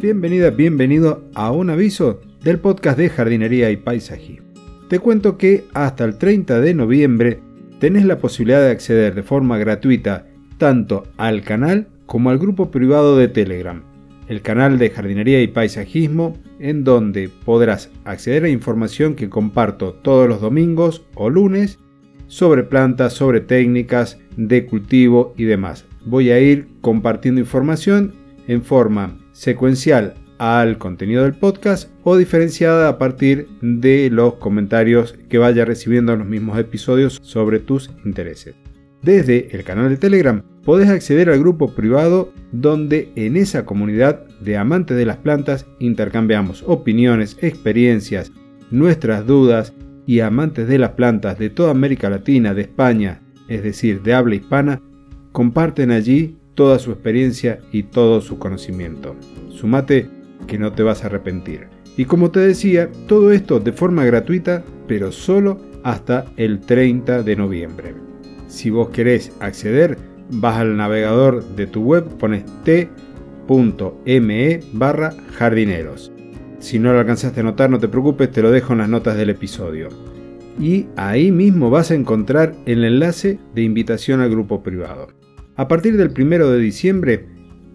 Bienvenida, bienvenido a un aviso del podcast de jardinería y paisajismo. Te cuento que hasta el 30 de noviembre tenés la posibilidad de acceder de forma gratuita tanto al canal como al grupo privado de Telegram, el canal de jardinería y paisajismo, en donde podrás acceder a información que comparto todos los domingos o lunes sobre plantas, sobre técnicas de cultivo y demás. Voy a ir compartiendo información en forma secuencial al contenido del podcast o diferenciada a partir de los comentarios que vaya recibiendo en los mismos episodios sobre tus intereses. Desde el canal de Telegram podés acceder al grupo privado donde en esa comunidad de amantes de las plantas intercambiamos opiniones, experiencias, nuestras dudas y amantes de las plantas de toda América Latina, de España, es decir, de habla hispana, comparten allí toda su experiencia y todo su conocimiento. Sumate que no te vas a arrepentir. Y como te decía, todo esto de forma gratuita, pero solo hasta el 30 de noviembre. Si vos querés acceder, vas al navegador de tu web, pones t.me barra jardineros. Si no lo alcanzaste a notar, no te preocupes, te lo dejo en las notas del episodio. Y ahí mismo vas a encontrar el enlace de invitación al grupo privado. A partir del 1 de diciembre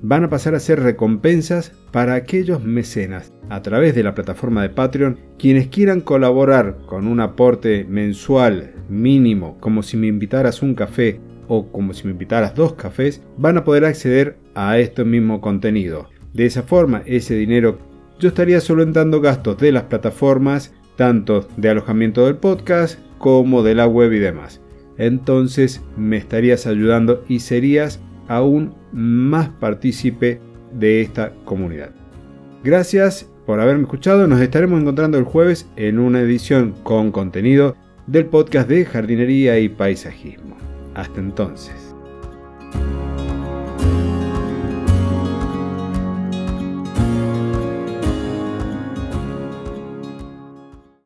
van a pasar a ser recompensas para aquellos mecenas a través de la plataforma de Patreon quienes quieran colaborar con un aporte mensual mínimo como si me invitaras un café o como si me invitaras dos cafés van a poder acceder a este mismo contenido. De esa forma ese dinero yo estaría solventando gastos de las plataformas, tanto de alojamiento del podcast como de la web y demás. Entonces me estarías ayudando y serías aún más partícipe de esta comunidad. Gracias por haberme escuchado, nos estaremos encontrando el jueves en una edición con contenido del podcast de jardinería y paisajismo. Hasta entonces.